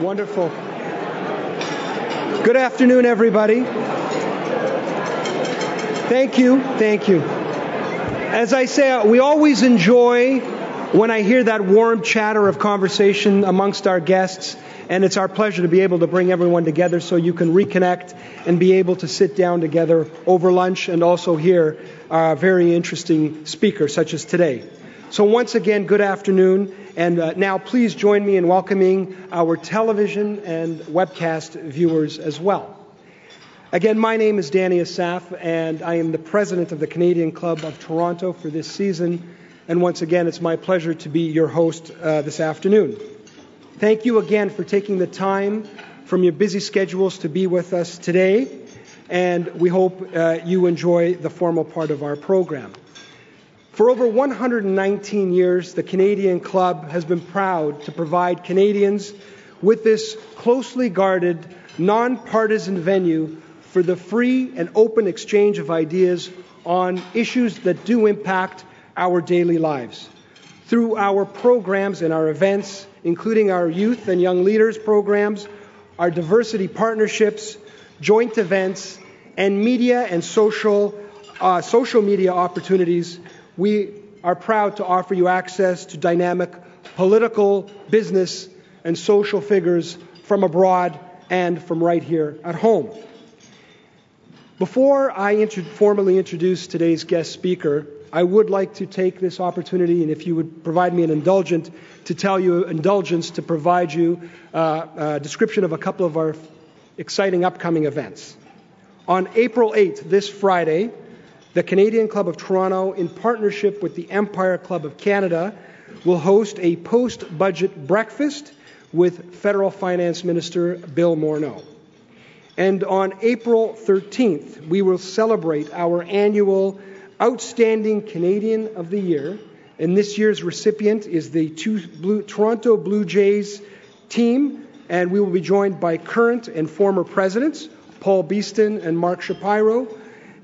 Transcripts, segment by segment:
Wonderful. Good afternoon, everybody. Thank you. Thank you. As I say, we always enjoy when I hear that warm chatter of conversation amongst our guests, and it's our pleasure to be able to bring everyone together so you can reconnect and be able to sit down together over lunch and also hear a very interesting speaker such as today. So, once again, good afternoon. And uh, now, please join me in welcoming our television and webcast viewers as well. Again, my name is Danny Asaf, and I am the president of the Canadian Club of Toronto for this season. And once again, it's my pleasure to be your host uh, this afternoon. Thank you again for taking the time from your busy schedules to be with us today, and we hope uh, you enjoy the formal part of our program. For over 119 years, the Canadian Club has been proud to provide Canadians with this closely guarded, nonpartisan venue for the free and open exchange of ideas on issues that do impact our daily lives. Through our programs and our events, including our youth and young leaders programs, our diversity partnerships, joint events, and media and social, uh, social media opportunities, we are proud to offer you access to dynamic political, business, and social figures from abroad and from right here at home. Before I inter- formally introduce today's guest speaker, I would like to take this opportunity, and if you would provide me an indulgence, to tell you indulgence to provide you uh, a description of a couple of our exciting upcoming events. On April 8th, this Friday, the Canadian Club of Toronto, in partnership with the Empire Club of Canada, will host a post budget breakfast with Federal Finance Minister Bill Morneau. And on April 13th, we will celebrate our annual Outstanding Canadian of the Year. And this year's recipient is the Blue, Toronto Blue Jays team. And we will be joined by current and former presidents, Paul Beeston and Mark Shapiro.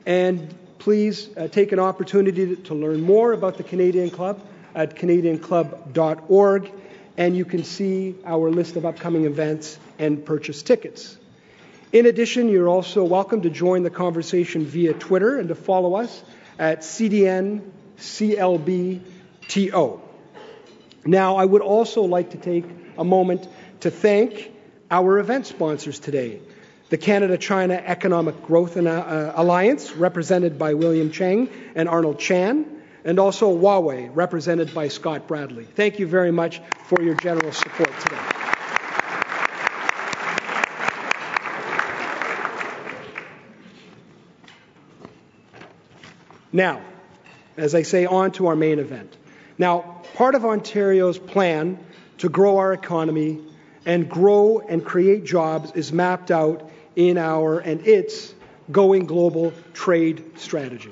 And please uh, take an opportunity to, to learn more about the Canadian Club at canadianclub.org. And you can see our list of upcoming events and purchase tickets. In addition, you're also welcome to join the conversation via Twitter and to follow us at CDNCLBTO. Now, I would also like to take a moment to thank our event sponsors today the Canada China Economic Growth uh, Alliance, represented by William Cheng and Arnold Chan, and also Huawei, represented by Scott Bradley. Thank you very much for your generous support today. Now, as I say, on to our main event. Now, part of Ontario's plan to grow our economy and grow and create jobs is mapped out in our and its going global trade strategy.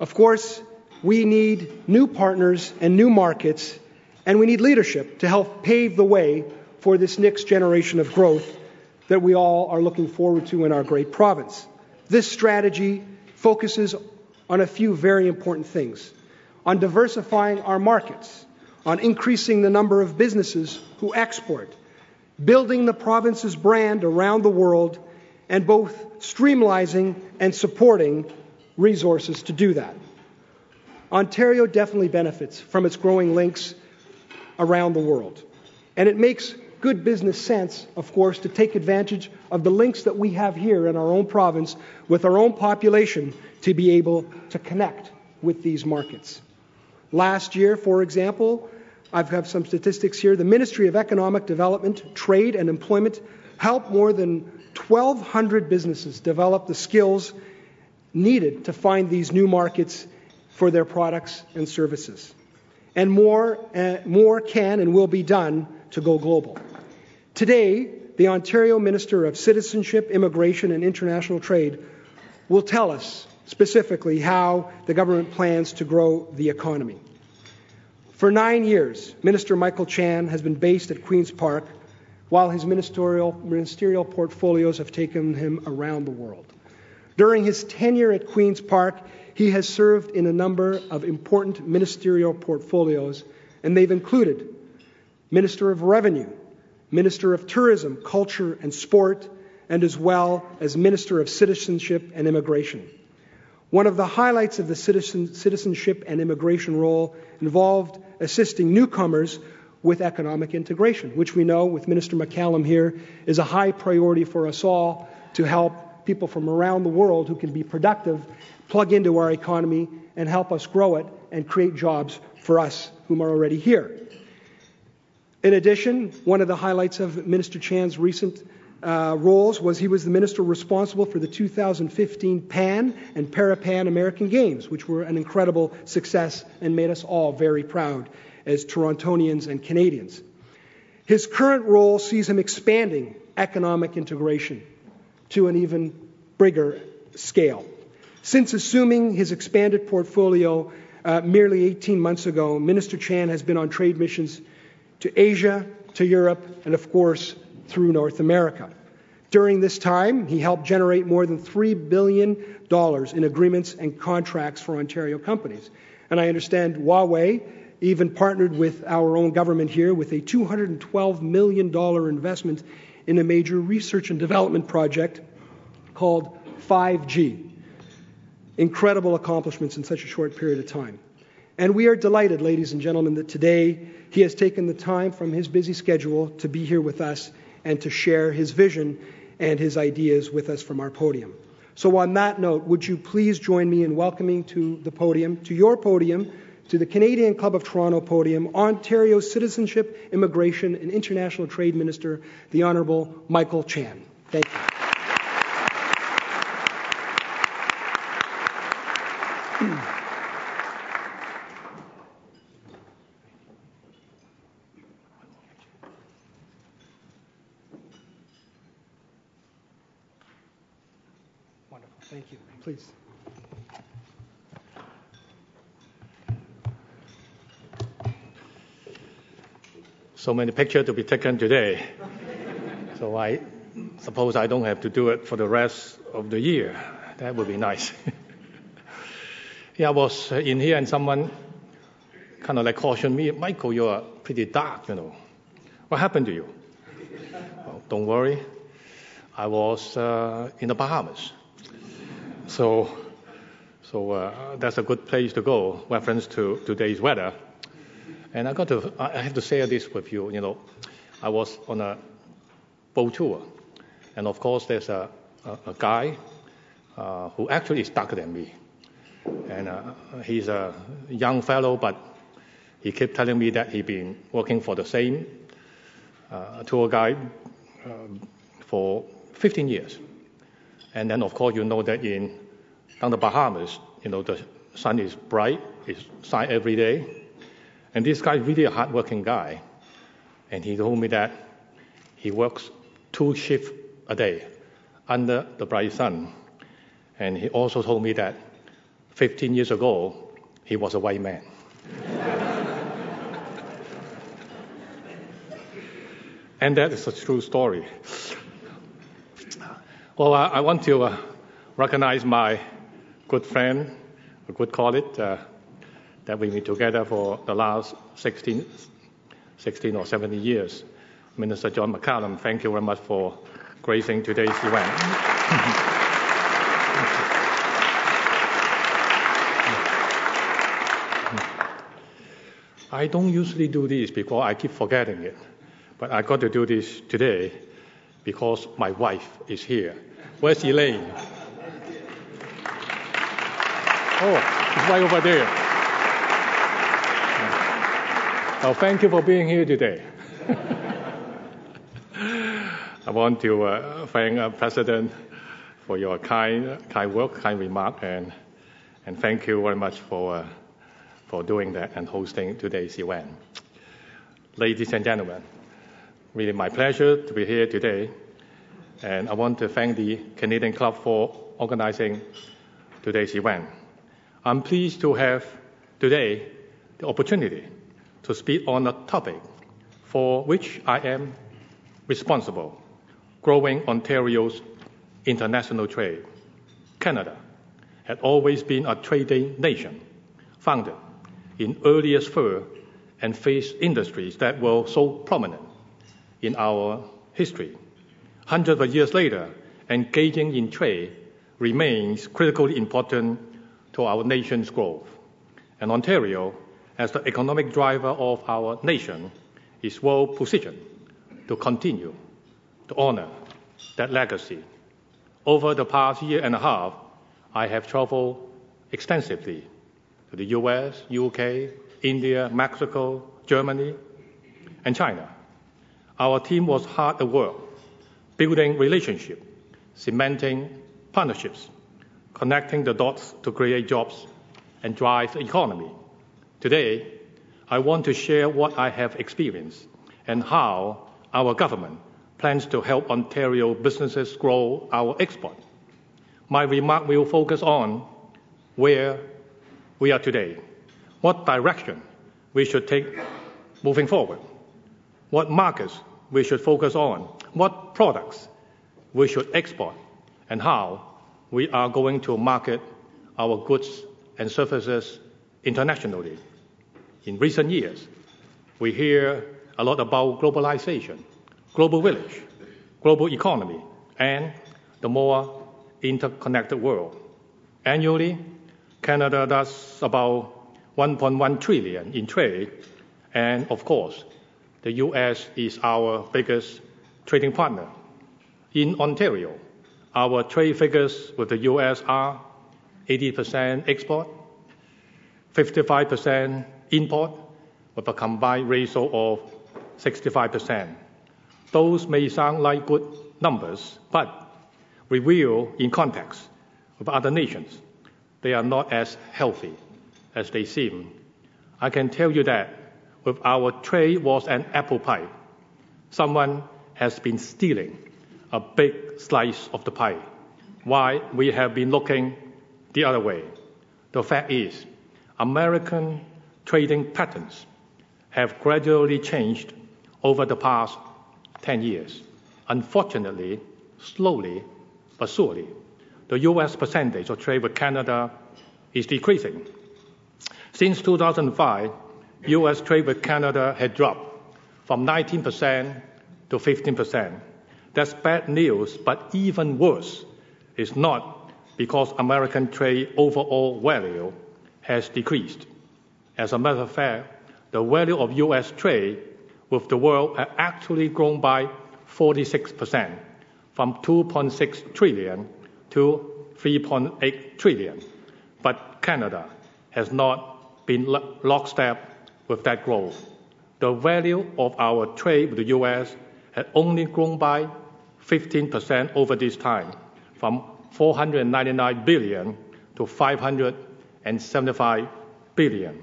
Of course, we need new partners and new markets, and we need leadership to help pave the way for this next generation of growth that we all are looking forward to in our great province. This strategy focuses on a few very important things on diversifying our markets, on increasing the number of businesses who export, building the province's brand around the world, and both streamlining and supporting resources to do that. Ontario definitely benefits from its growing links around the world. And it makes good business sense, of course, to take advantage of the links that we have here in our own province with our own population to be able to connect with these markets. Last year, for example, I've got some statistics here. The Ministry of Economic Development, Trade and Employment helped more than 1,200 businesses develop the skills needed to find these new markets for their products and services. And more, uh, more can and will be done to go global. Today, the Ontario Minister of Citizenship, Immigration and International Trade will tell us specifically how the government plans to grow the economy. For nine years, Minister Michael Chan has been based at Queen's Park, while his ministerial, ministerial portfolios have taken him around the world. During his tenure at Queen's Park, he has served in a number of important ministerial portfolios, and they've included Minister of Revenue, Minister of Tourism, Culture and Sport, and as well as Minister of Citizenship and Immigration. One of the highlights of the citizen, citizenship and immigration role involved assisting newcomers with economic integration, which we know with Minister McCallum here is a high priority for us all to help people from around the world who can be productive plug into our economy and help us grow it and create jobs for us whom are already here. In addition, one of the highlights of Minister Chan's recent uh, roles was he was the minister responsible for the 2015 Pan and Parapan American Games, which were an incredible success and made us all very proud as Torontonians and Canadians. His current role sees him expanding economic integration to an even bigger scale. Since assuming his expanded portfolio uh, merely 18 months ago, Minister Chan has been on trade missions to Asia, to Europe, and of course, through North America. During this time, he helped generate more than $3 billion in agreements and contracts for Ontario companies. And I understand Huawei even partnered with our own government here with a $212 million investment in a major research and development project called 5G. Incredible accomplishments in such a short period of time. And we are delighted, ladies and gentlemen, that today he has taken the time from his busy schedule to be here with us and to share his vision and his ideas with us from our podium. So, on that note, would you please join me in welcoming to the podium, to your podium, to the Canadian Club of Toronto podium, Ontario Citizenship, Immigration, and International Trade Minister, the Honourable Michael Chan. Thank you. Please. So many pictures to be taken today. so I suppose I don't have to do it for the rest of the year. That would be nice. yeah, I was in here and someone kind of like cautioned me, Michael, you are pretty dark, you know. What happened to you? well, don't worry. I was uh, in the Bahamas. So, so uh, that's a good place to go, reference to today's weather. And I got to, I have to share this with you. You know, I was on a boat tour, and of course, there's a, a, a guy uh, who actually is darker than me, and uh, he's a young fellow, but he kept telling me that he'd been working for the same uh, tour guide um, for 15 years. And then, of course, you know that in down the Bahamas, you know, the sun is bright, it's shine every day. And this guy is really a hardworking guy. And he told me that he works two shifts a day under the bright sun. And he also told me that 15 years ago, he was a white man. and that is a true story. Well, I, I want to uh, recognize my good friend, a good colleague uh, that we've been together for the last 16, 16 or 17 years. Minister John McCallum, thank you very much for gracing today's event. I don't usually do this because I keep forgetting it, but I got to do this today because my wife is here. Where's Elaine? Oh, it's right over there. Oh, thank you for being here today. I want to uh, thank uh, President for your kind, kind work, kind remark, and, and thank you very much for, uh, for doing that and hosting today's event. Ladies and gentlemen, really my pleasure to be here today and I want to thank the Canadian Club for organizing today's event. I'm pleased to have today the opportunity to speak on a topic for which I am responsible growing Ontario's international trade. Canada had always been a trading nation, founded in earliest fur and fish industries that were so prominent in our history. Hundreds of years later, engaging in trade remains critically important to our nation's growth. And Ontario, as the economic driver of our nation, is well positioned to continue to honor that legacy. Over the past year and a half, I have traveled extensively to the US, UK, India, Mexico, Germany, and China. Our team was hard at work building relationships, cementing partnerships, connecting the dots to create jobs and drive the economy. Today, I want to share what I have experienced and how our government plans to help Ontario businesses grow our export. My remark will focus on where we are today, what direction we should take moving forward, what markets we should focus on, what products we should export, and how we are going to market our goods and services internationally. In recent years, we hear a lot about globalization, global village, global economy, and the more interconnected world. Annually, Canada does about 1.1 trillion in trade, and of course, the US is our biggest trading partner. In Ontario, our trade figures with the US are 80% export, 55% import, with a combined ratio of 65%. Those may sound like good numbers, but revealed in context with other nations, they are not as healthy as they seem. I can tell you that if our trade was an apple pie, someone has been stealing a big slice of the pie while we have been looking the other way. The fact is, American trading patterns have gradually changed over the past 10 years. Unfortunately, slowly but surely, the U.S. percentage of trade with Canada is decreasing. Since 2005, U.S. trade with Canada had dropped from 19% to 15%. That's bad news, but even worse is not because American trade overall value has decreased. As a matter of fact, the value of U.S. trade with the world has actually grown by 46%, from 2.6 trillion to 3.8 trillion. But Canada has not been lockstep with that growth. The value of our trade with the U.S. had only grown by 15% over this time, from 499 billion to 575 billion.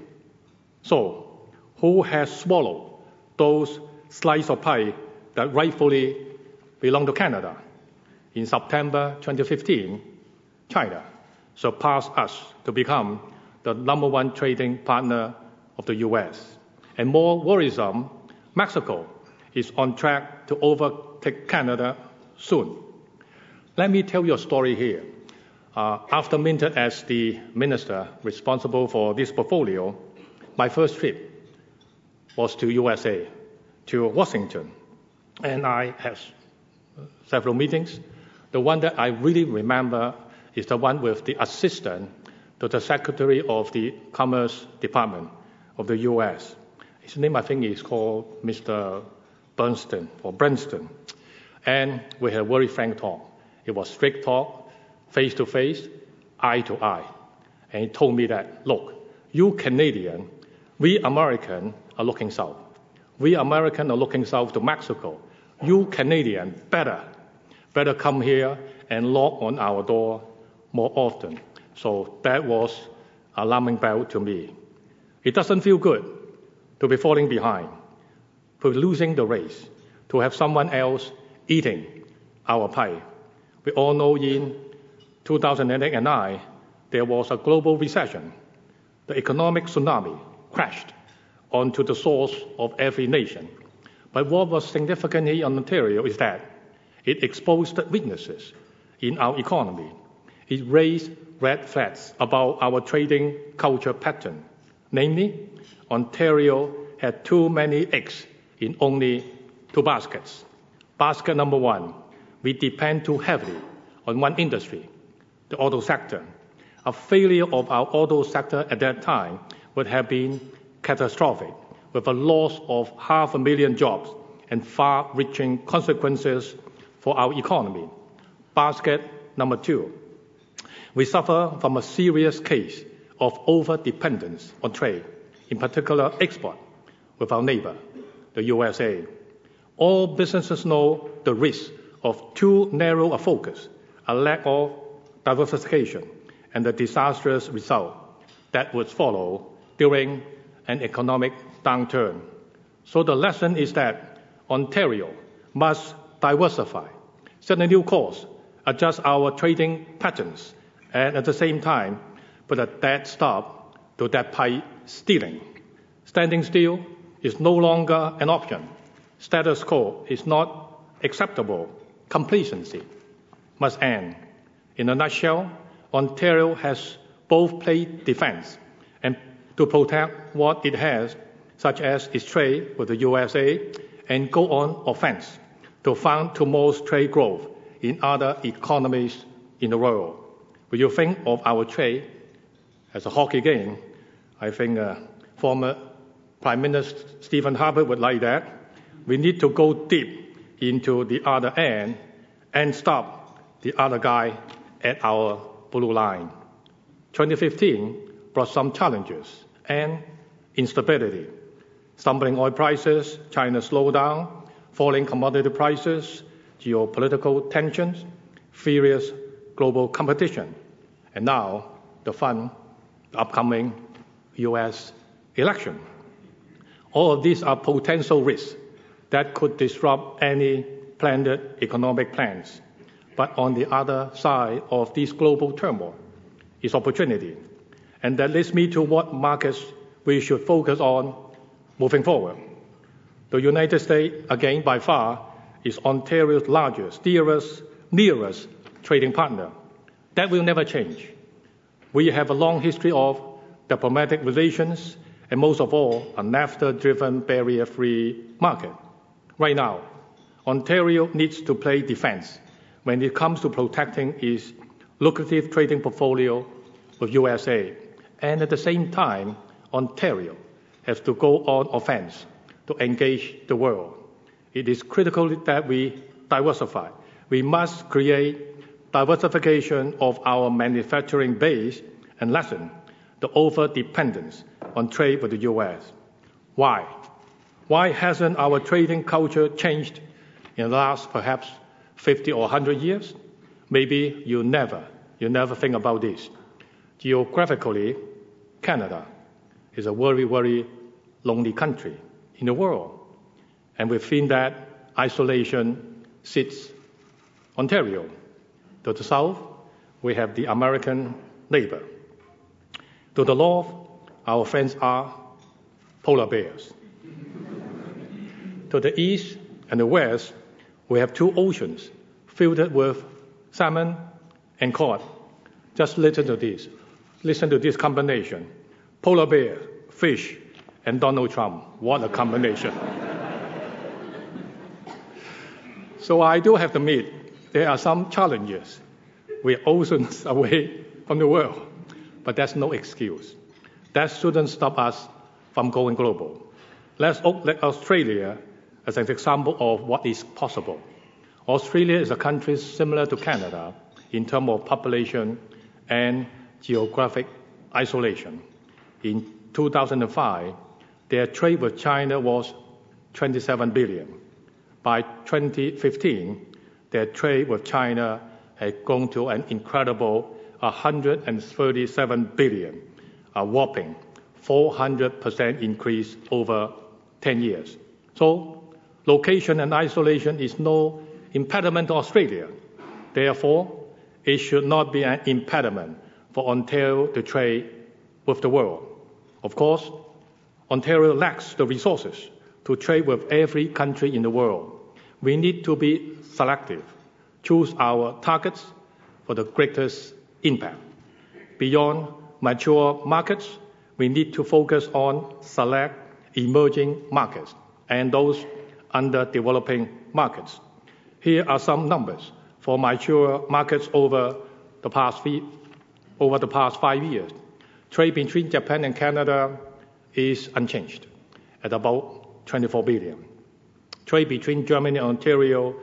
So, who has swallowed those slices of pie that rightfully belong to Canada? In September 2015, China surpassed us to become the number one trading partner of the U.S. And more worrisome, Mexico is on track to overtake Canada soon. Let me tell you a story here. Uh, after Minter as the minister responsible for this portfolio, my first trip was to USA, to Washington, and I had several meetings. The one that I really remember is the one with the assistant to the Secretary of the Commerce Department of the U.S. His name, I think, is called Mr. Bernstein or Brenston. And we had a very frank talk. It was straight talk, face to face, eye to eye. And he told me that, look, you Canadian, we American are looking south. We American are looking south to Mexico. You Canadian, better, better come here and knock on our door more often. So that was alarming bell to me. It doesn't feel good to be falling behind, to be losing the race, to have someone else eating our pie. We all know in 2008 and 9, there was a global recession. The economic tsunami crashed onto the source of every nation. But what was significant here in Ontario is that it exposed weaknesses in our economy. It raised red flags about our trading culture pattern. Namely, Ontario had too many eggs in only two baskets. Basket number one, we depend too heavily on one industry, the auto sector. A failure of our auto sector at that time would have been catastrophic, with a loss of half a million jobs and far reaching consequences for our economy. Basket number two, we suffer from a serious case of over dependence on trade, in particular export, with our neighbor, the USA. All businesses know the risk of too narrow a focus, a lack of diversification, and the disastrous result that would follow during an economic downturn. So the lesson is that Ontario must diversify, set a new course, adjust our trading patterns, and at the same time put a dead stop to that pipe stealing. Standing still is no longer an option. Status quo is not acceptable. Complacency must end. In a nutshell, Ontario has both played defense and to protect what it has, such as its trade with the USA, and go on offense to fund tomorrow's trade growth in other economies in the world. When you think of our trade as a hockey game, I think uh, former Prime Minister Stephen Harper would like that. We need to go deep into the other end and stop the other guy at our blue line. 2015 brought some challenges and instability. Stumbling oil prices, China's slowdown, falling commodity prices, geopolitical tensions, furious global competition, and now the fun, upcoming US election. All of these are potential risks that could disrupt any planned economic plans. But on the other side of this global turmoil is opportunity. And that leads me to what markets we should focus on moving forward. The United States, again, by far, is Ontario's largest, dearest, nearest trading partner. That will never change. We have a long history of diplomatic relations and most of all, a NAFTA-driven barrier-free market. Right now, Ontario needs to play defense when it comes to protecting its lucrative trading portfolio with USA. And at the same time, Ontario has to go on offense to engage the world. It is critical that we diversify. We must create diversification of our manufacturing base and lessen the over-dependence on trade with the U.S. Why? Why hasn't our trading culture changed in the last perhaps 50 or 100 years? Maybe you never, you never think about this. Geographically, Canada is a very, very lonely country in the world. And within that isolation sits Ontario. To the south, we have the American neighbor. To the north, our friends are polar bears. To the east and the west, we have two oceans filled with salmon and cod. Just listen to this. Listen to this combination polar bear, fish, and Donald Trump. What a combination. so I do have to admit, there are some challenges. We're oceans away from the world, but that's no excuse. That shouldn't stop us from going global. Let's at Australia as an example of what is possible. Australia is a country similar to Canada in terms of population and geographic isolation. In 2005, their trade with China was 27 billion. By 2015, their trade with China had gone to an incredible 137 billion a whopping 400% increase over 10 years. So location and isolation is no impediment to Australia. Therefore, it should not be an impediment for Ontario to trade with the world. Of course, Ontario lacks the resources to trade with every country in the world. We need to be selective, choose our targets for the greatest impact. Beyond mature markets, we need to focus on select emerging markets and those under developing markets. Here are some numbers for mature markets over the past over the past five years. Trade between Japan and Canada is unchanged at about 24 billion. Trade between Germany and Ontario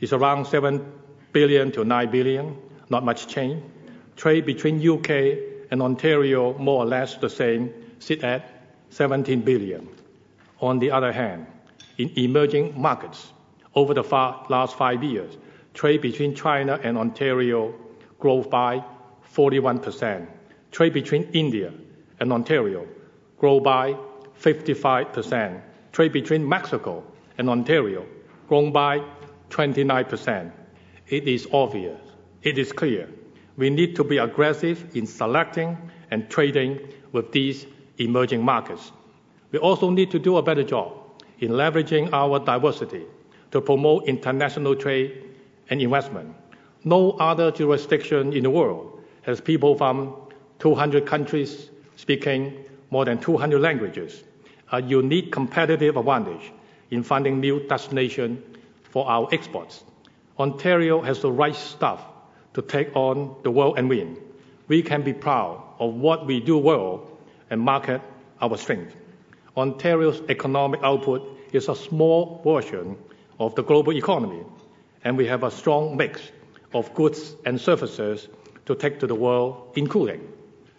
is around 7 billion to 9 billion, not much change. Trade between UK and Ontario, more or less the same, sit at 17 billion. On the other hand, in emerging markets, over the last five years, trade between China and Ontario grew by 41%. Trade between India and Ontario grew by 55%. Trade between Mexico and Ontario grown by 29%. It is obvious, it is clear, we need to be aggressive in selecting and trading with these emerging markets. We also need to do a better job in leveraging our diversity to promote international trade and investment. No other jurisdiction in the world has people from 200 countries speaking more than 200 languages, a unique competitive advantage in finding new destinations for our exports. Ontario has the right stuff to take on the world and win. We can be proud of what we do well and market our strength. Ontario's economic output is a small version of the global economy, and we have a strong mix of goods and services to take to the world, including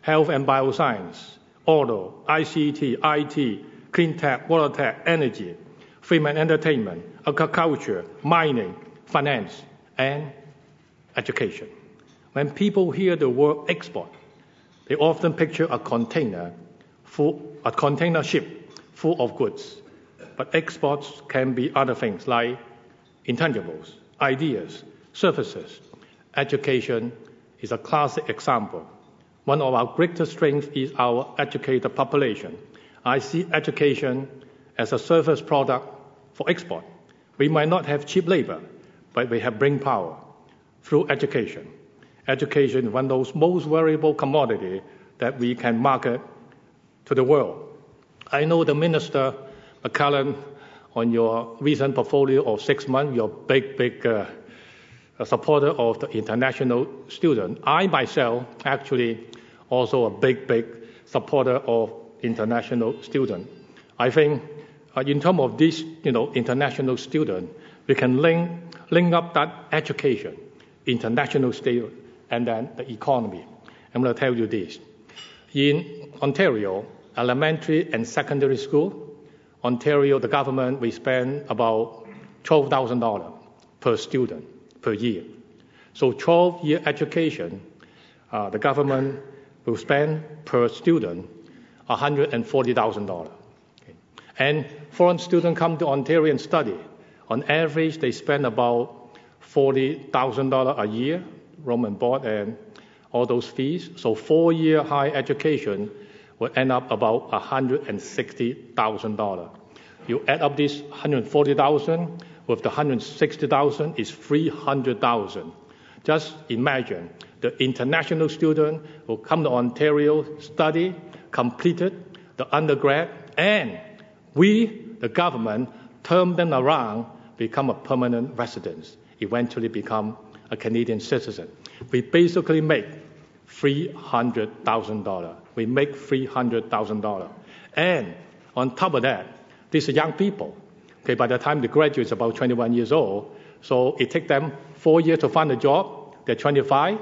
health and bioscience, auto, ICT, IT, clean tech, water tech, energy, film and entertainment, agriculture, mining, finance, and education. When people hear the word export, they often picture a container full, a container ship full of goods. But exports can be other things like intangibles, ideas, services. Education is a classic example. One of our greatest strengths is our educated population. I see education as a service product for export. We might not have cheap labor, but we have brain power through education. Education is one of those most valuable commodities that we can market to the world. I know the Minister McCallum, on your recent portfolio of six months, you're a big, big uh, supporter of the international student. I myself actually also a big, big supporter of international student. I think uh, in terms of this, you know, international student, we can link, link up that education, international student, and then the economy. I'm going to tell you this. In Ontario, elementary and secondary school, Ontario, the government, we spend about $12,000 per student per year. So 12 year education, uh, the government will spend per student $140,000. Okay. And foreign students come to Ontario and study. On average, they spend about $40,000 a year, room and board and all those fees. So four year higher education will end up about $160,000. You add up this 140,000 with the 160,000 is 300,000. Just imagine the international student who come to Ontario, study, completed the undergrad, and we, the government, turn them around, become a permanent resident, eventually become a Canadian citizen. We basically make $300,000. We make $300,000. And on top of that, these are young people. Okay, by the time they graduate, it's about 21 years old. So it takes them four years to find a job. They're 25,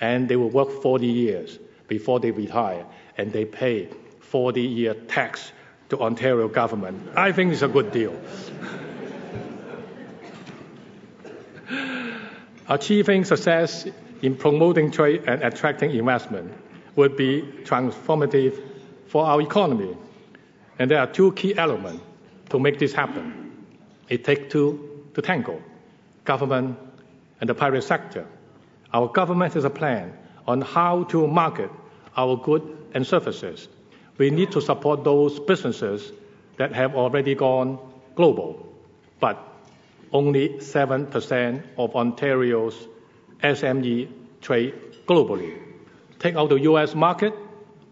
and they will work 40 years before they retire, and they pay 40-year tax to Ontario government. I think it's a good deal. Achieving success in promoting trade and attracting investment would be transformative for our economy. And there are two key elements to make this happen. It takes two to tango government and the private sector. Our government has a plan on how to market our goods and services. We need to support those businesses that have already gone global. But only 7% of Ontario's SME trade globally. Take out the US market,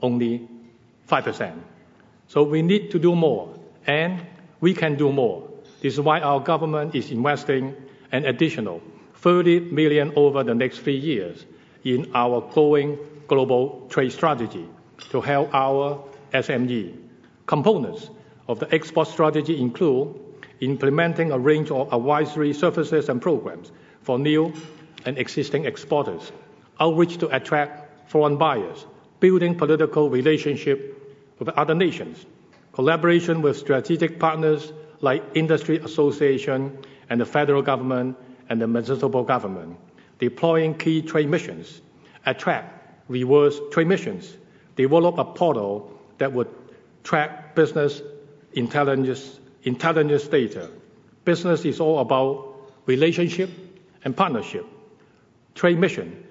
only 5%. So we need to do more, and we can do more This is why our government is investing an additional 30 million over the next three years in our growing global trade strategy to help our SME. Components of the export strategy include implementing a range of advisory services and programs for new and existing exporters, outreach to attract foreign buyers, building political relationship with other nations, collaboration with strategic partners like industry association and the federal government and the municipal government, deploying key trade missions, attract reverse trade missions, develop a portal that would track business intelligence, intelligence data. Business is all about relationship and partnership. Trade mission.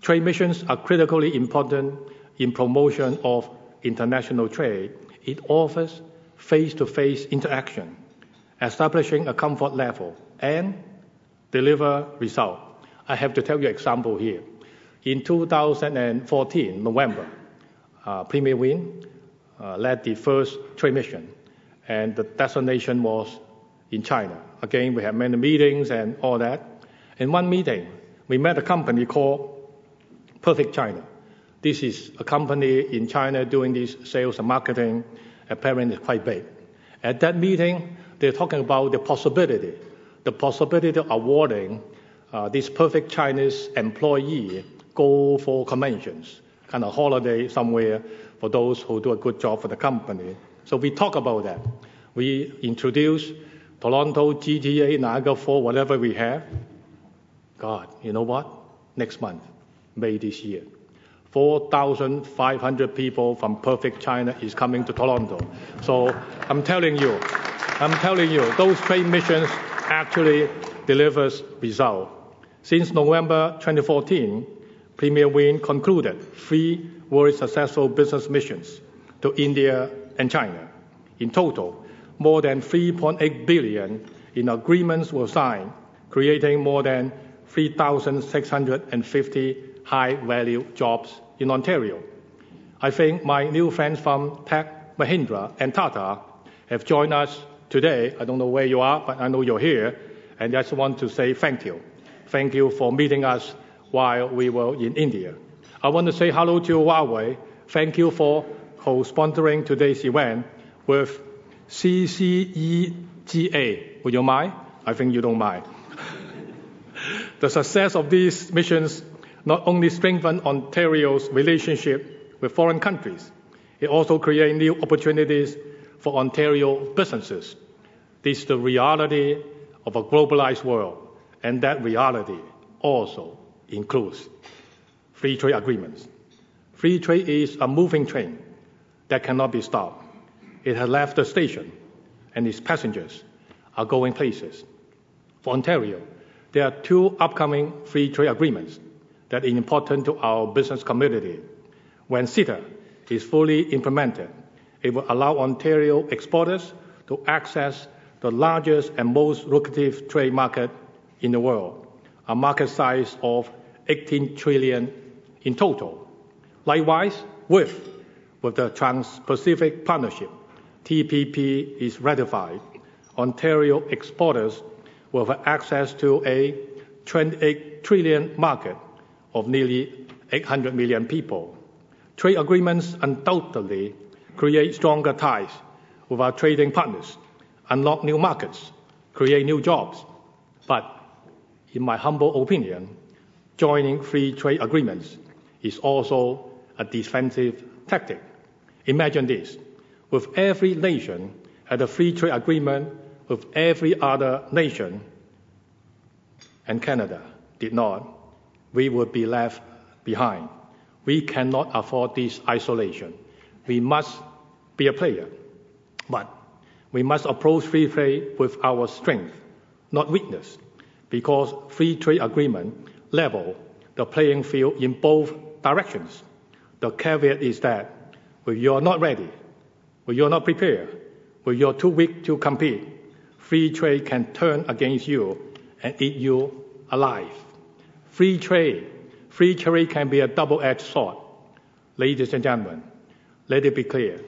Trade missions are critically important in promotion of international trade. It offers face-to-face interaction, establishing a comfort level, and deliver result. I have to tell you an example here. In 2014, November, uh, Premier Wynne uh, led the first trade mission, and the destination was in China. Again, we had many meetings and all that. In one meeting, we met a company called Perfect China. This is a company in China doing this sales and marketing, apparently quite big. At that meeting, they're talking about the possibility, the possibility of awarding uh, this perfect Chinese employee go for conventions, kind of holiday somewhere for those who do a good job for the company. So we talk about that. We introduce Toronto, GTA, Niagara Falls, whatever we have. God, you know what? Next month, May this year, 4,500 people from Perfect China is coming to Toronto. So I'm telling you, I'm telling you, those trade missions actually delivers result. Since November 2014, Premier Wynne concluded three very successful business missions to India and China. In total, more than 3.8 billion in agreements were signed, creating more than 3,650 high-value jobs in Ontario. I think my new friends from Tech Mahindra and Tata have joined us today. I don't know where you are, but I know you're here, and I just want to say thank you. Thank you for meeting us while we were in India. I want to say hello to Huawei. Thank you for co-sponsoring today's event with CCEGA. Would you mind? I think you don't mind. the success of these missions not only strengthen Ontario's relationship with foreign countries, it also creates new opportunities for Ontario businesses. This is the reality of a globalized world and that reality also includes free trade agreements. Free trade is a moving train that cannot be stopped. It has left the station, and its passengers are going places. For Ontario, there are two upcoming free trade agreements that are important to our business community. When CETA is fully implemented, it will allow Ontario exporters to access the largest and most lucrative trade market in the world, a market size of 18 trillion in total. Likewise, with, with the Trans-Pacific Partnership, TPP is ratified, Ontario exporters will have access to a 28 trillion market of nearly 800 million people. Trade agreements undoubtedly create stronger ties with our trading partners, unlock new markets, create new jobs. But in my humble opinion, joining free trade agreements is also a defensive tactic. Imagine this. With every nation had a free trade agreement with every other nation, and Canada did not, we would be left behind. We cannot afford this isolation. We must be a player. But we must approach free trade with our strength, not weakness because free trade agreement level the playing field in both directions. The caveat is that when you're not ready, when you're not prepared, when you're too weak to compete, free trade can turn against you and eat you alive. Free trade, free trade can be a double-edged sword. Ladies and gentlemen, let it be clear.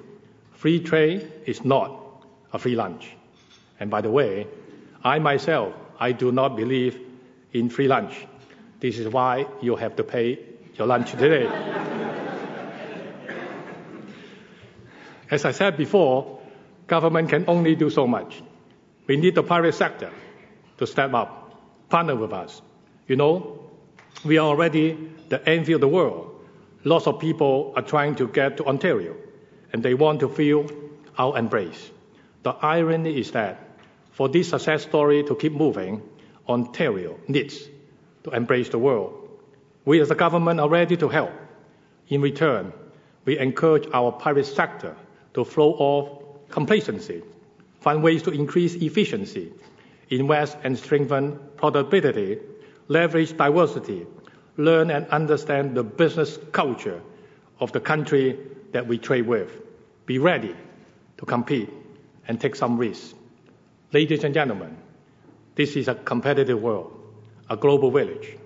Free trade is not a free lunch. And by the way, I myself, I do not believe in free lunch. This is why you have to pay your lunch today. As I said before, government can only do so much. We need the private sector to step up, partner with us. You know, we are already the envy of the world. Lots of people are trying to get to Ontario, and they want to feel our embrace. The irony is that for this success story to keep moving, Ontario needs to embrace the world. We as a government are ready to help. In return, we encourage our private sector to throw off complacency, find ways to increase efficiency, invest and strengthen productivity, leverage diversity, learn and understand the business culture of the country that we trade with. Be ready to compete and take some risks. Ladies and gentlemen, this is a competitive world, a global village.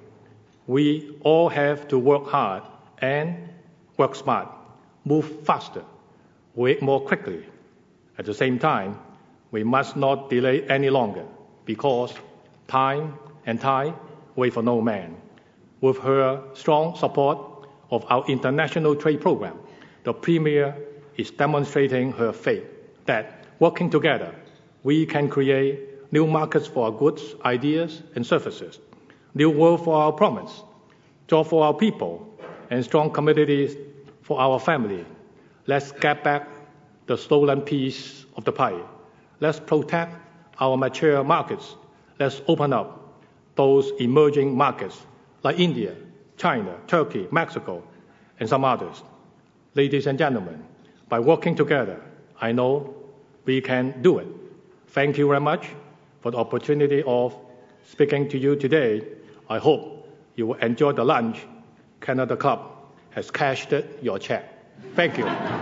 We all have to work hard and work smart, move faster, work more quickly. At the same time, we must not delay any longer because time and tide wait for no man. With her strong support of our international trade program, the Premier is demonstrating her faith that working together, we can create new markets for our goods, ideas, and services, new world for our promise, job for our people, and strong communities for our family. Let's get back the stolen piece of the pie. Let's protect our mature markets. Let's open up those emerging markets like India, China, Turkey, Mexico, and some others. Ladies and gentlemen, by working together, I know we can do it. Thank you very much for the opportunity of speaking to you today. I hope you will enjoy the lunch Canada Club has cashed your check. Thank you.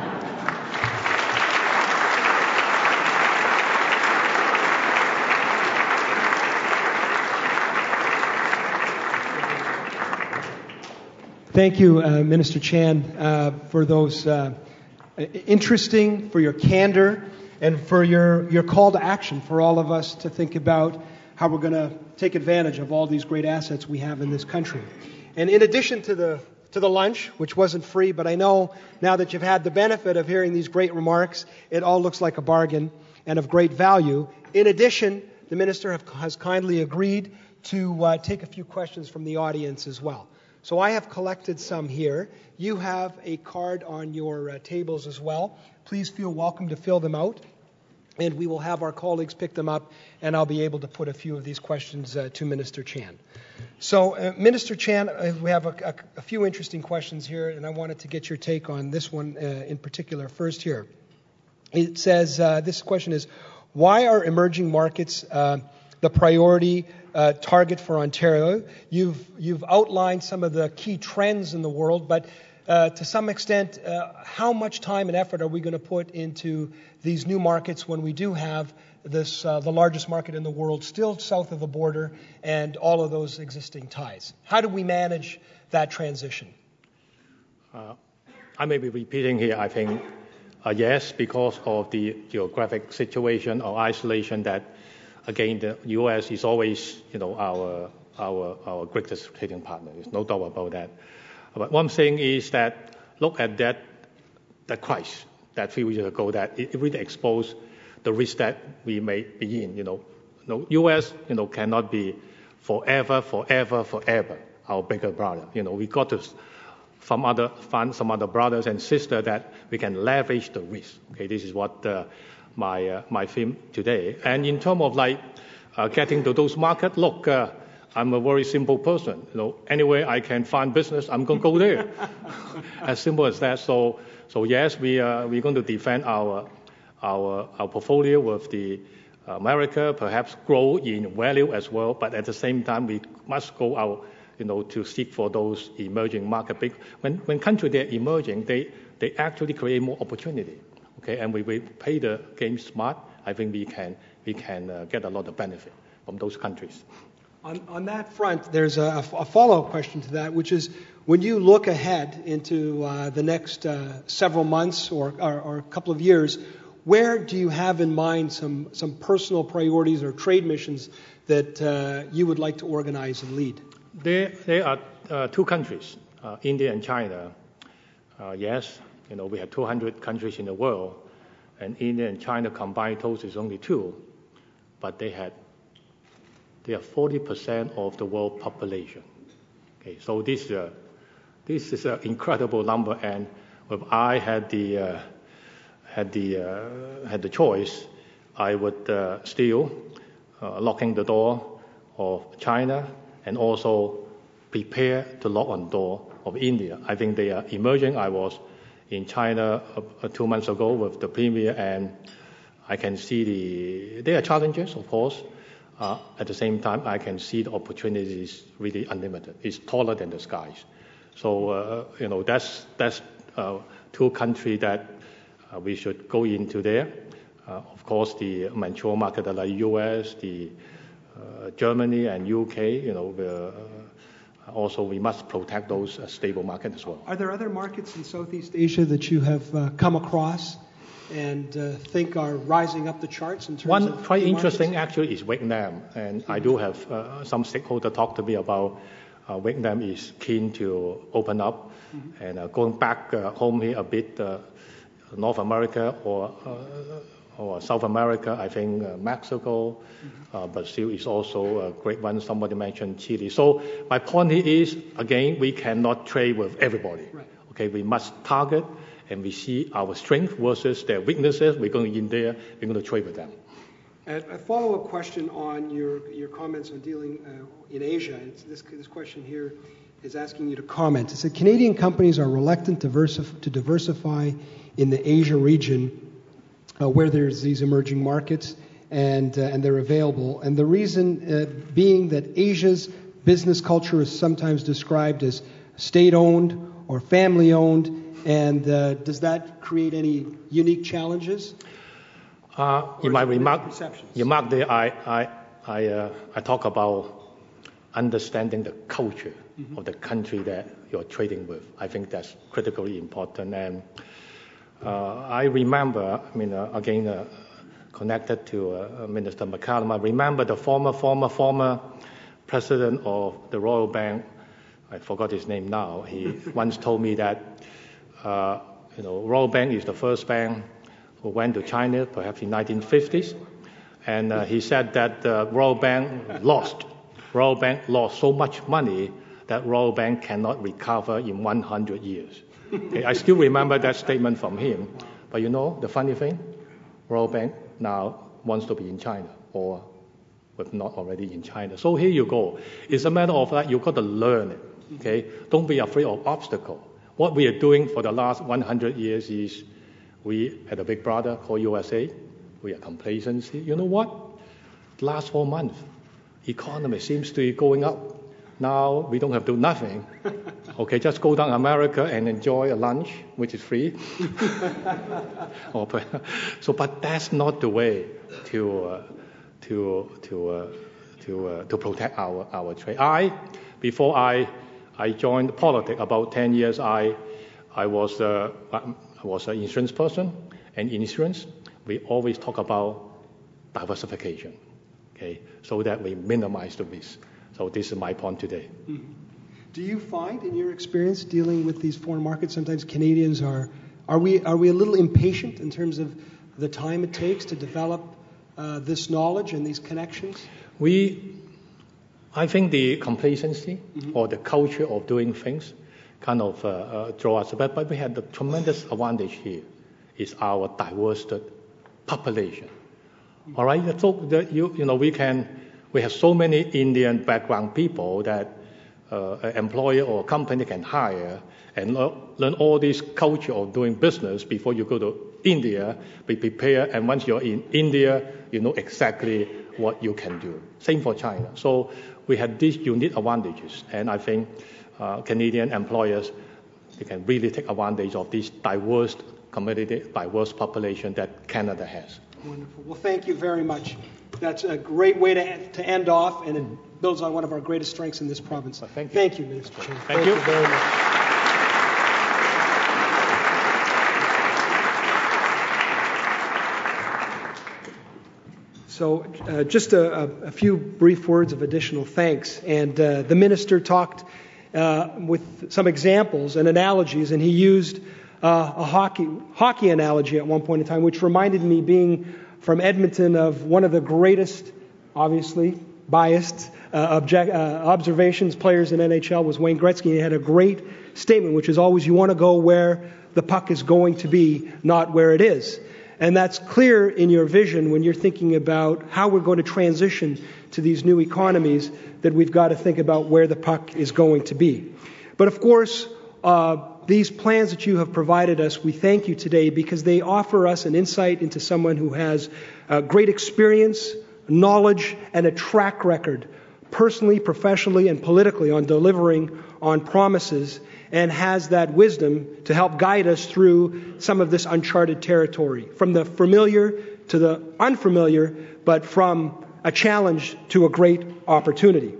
Thank you, uh, Minister Chan, uh, for those uh, interesting, for your candor, and for your, your call to action for all of us to think about how we're going to take advantage of all these great assets we have in this country. And in addition to the to the lunch, which wasn't free, but I know now that you've had the benefit of hearing these great remarks, it all looks like a bargain and of great value. In addition, the minister have, has kindly agreed to uh, take a few questions from the audience as well. So I have collected some here. You have a card on your uh, tables as well. Please feel welcome to fill them out. And we will have our colleagues pick them up, and I'll be able to put a few of these questions uh, to Minister Chan. So, uh, Minister Chan, uh, we have a, a, a, few interesting questions here, and I wanted to get your take on this one uh, in particular. First, here. It says uh, this question is Why are emerging markets the priority uh, target for Ontario. You've, you've outlined some of the key trends in the world, but uh, to some extent, uh, how much time and effort are we going to put into these new markets when we do have this, uh, the largest market in the world still south of the border and all of those existing ties? How do we manage that transition? Uh, I may be repeating here, I think. Yes, because of the geographic situation or isolation that again, the U.S. is always, you know, our our our greatest trading partner. There's no doubt about that. But one thing is that look at that that crisis that few years ago that it really exposed the risk that we may be in. You know, know U.S. you know cannot be forever, forever, forever our bigger brother. You know, we got to find some other brothers and sisters that we can leverage the risk. Okay, this is what. Uh, My uh, my theme today. And in terms of like uh, getting to those markets, look, uh, I'm a very simple person. You know, anywhere I can find business, I'm going to go there. as simple as that. So so yes, we are we're going to defend our our our portfolio with the America, perhaps grow in value as well, but at the same time, we must go out, you know, to seek for those emerging market. When when countries they're emerging, they they actually create more opportunity okay, and we, we play the game smart, I think we can, we can uh, get a lot of benefit from those countries. On, on that front, there's a, a follow up question to that, which is when you look ahead into uh, the next uh, several months or, or, or, a couple of years, where do you have in mind some, some personal priorities or trade missions that uh, you would like to organize and lead? There, there are uh, two countries, uh, India and China. Uh, yes, you know, we have 200 countries in the world, and India and China combined total is only two, but they had they are 40% of the world population. Okay, so this, uh, this is an incredible number, and if I had the, uh, had the, uh, had the choice, I would uh, still uh, locking the door of China and also prepare to lock on the door of India. I think they are emerging. I was in China uh, two months ago with the premier, and I can see the there are challenges, of course, uh, at the same time, I can see the opportunities really unlimited. It's taller than the skies. So, uh, you know, that's, that's uh, two countries that uh, we should go into there. Uh, of course, the mature market like US, the Germany and UK, you know, also we must protect those stable markets as well. Are there other markets in Southeast Asia that you have come across and uh, think are rising up the charts in terms One of quite interesting markets? actually is Vietnam, and mm-hmm. I do have uh, some stakeholder talk to me about uh, Vietnam is keen to open up mm-hmm. and uh, going back uh, home here a bit, uh, North America or or South America, I think Mexico, mm-hmm. Brazil is also a great one. Somebody mentioned Chile. So my point here is again we cannot trade with everybody. Right. Okay, we must target and we see our strength versus their weaknesses. We're going in there, we're going to trade with them. A follow-up question on your, your comments on dealing uh, in Asia. This, this question here is asking you to comment. It said Canadian companies are reluctant diversif- to diversify in the Asia region uh, where there's these emerging markets and, uh, and they're available. And the reason uh, being that Asia's business culture is sometimes described as state-owned or family-owned and uh, does that create any unique challenges? Uh, in my remark, remark there, I, I, I, uh, I talk about understanding the culture mm-hmm. of the country that you're trading with. I think that's critically important. And uh, I remember, I mean, uh, again, uh, connected to Minister McCallum, I remember the former, former, former president of the Royal Bank. I forgot his name now. He once told me that uh, you know, Royal Bank is the first bank who went to China, perhaps in 1950s, and uh, he said that uh, Royal Bank lost. Royal Bank lost so much money that Royal Bank cannot recover in 100 years. Okay, I still remember that statement from him. But you know, the funny thing, Royal Bank now wants to be in China, or if not already in China. So here you go. It's a matter of that you've got to learn it. Okay, don't be afraid of obstacle. What we are doing for the last 100 years is we had a big brother called USA. We are complacency. You know what? Last four months, economy seems to be going up. Now we don't have to do nothing. Okay, just go down America and enjoy a lunch, which is free. so, but that's not the way to uh, to to uh, to uh, to protect our our trade. I before I I joined politics about 10 years. I, I was, uh, I was an insurance person, and in insurance, we always talk about diversification, okay, so that we minimize the risk. So this is my point today. Mm-hmm. Do you find, in your experience dealing with these foreign markets, sometimes Canadians are, are we, are we a little impatient in terms of the time it takes to develop uh, this knowledge and these connections? We I think the complacency mm-hmm. or the culture of doing things kind of uh, uh, draw us back. But we have the tremendous advantage here is our diverse population. Mm-hmm. All right, so you, you know we can we have so many Indian background people that uh, an employer or company can hire and learn all this culture of doing business before you go to India. Be prepared, and once you're in India, you know exactly what you can do. Same for China. So we have these unique advantages, and I think uh, Canadian employers they can really take advantage of this diverse community, diverse population that Canada has. Wonderful. Well, thank you very much. That's a great way to, to end off, and it builds on one of our greatest strengths in this province. Well, thank you. Thank you, Minister Thank, thank you. you very much. So, uh, just a, a, few brief words of additional thanks. And uh, the minister talked uh, with some examples and analogies, and he used uh, a hockey, hockey analogy at one point in time, which reminded me, being from Edmonton, of one of the greatest, obviously biased, uh, object, uh, observations players in NHL was Wayne Gretzky. He had a great statement, which is always you want to go where the puck is going to be, not where it is. And that's clear in your vision when you're thinking about how we're going to transition to these new economies, that we've got to think about where the puck is going to be. But of course, uh, these plans that you have provided us, we thank you today because they offer us an insight into someone who has uh, great experience, knowledge, and a track record, personally, professionally, and politically, on delivering on promises and has that wisdom to help guide us through some of this uncharted territory, from the familiar to the unfamiliar, but from a challenge to a great opportunity.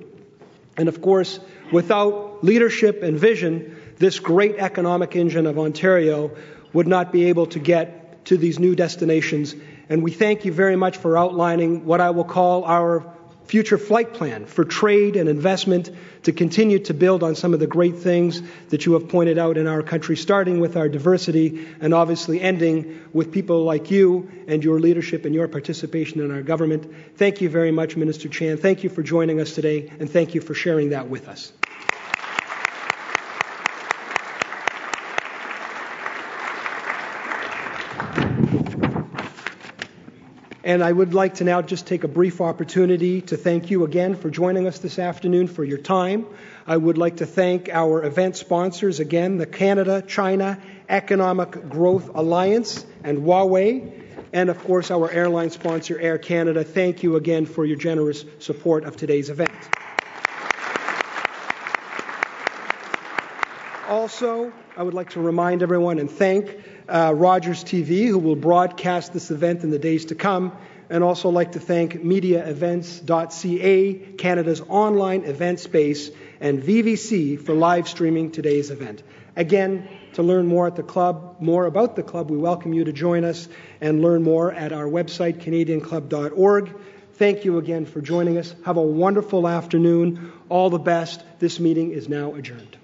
And of course, without leadership and vision, this great economic engine of Ontario would not be able to get to these new destinations. And we thank you very much for outlining what I will call our future flight plan for trade and investment to continue to build on some of the great things that you have pointed out in our country, starting with our diversity and obviously ending with people like you and your leadership and your participation in our government. Thank you very much, Minister Chan. Thank you for joining us today, and thank you for sharing that with us. And I would like to now just take a brief opportunity to thank you again for joining us this afternoon for your time. I would like to thank our event sponsors again, the Canada China Economic Growth Alliance and Huawei, and of course our airline sponsor, Air Canada. Thank you again for your generous support of today's event. Also, I would like to remind everyone and thank uh, Rogers TV, who will broadcast this event in the days to come, and also like to thank mediaevents.ca, Canada's online event space, and VVC for live streaming today's event. Again, to learn more at the club, more about the club, we welcome you to join us and learn more at our website, canadianclub.org. Thank you again for joining us. Have a wonderful afternoon. All the best. This meeting is now adjourned.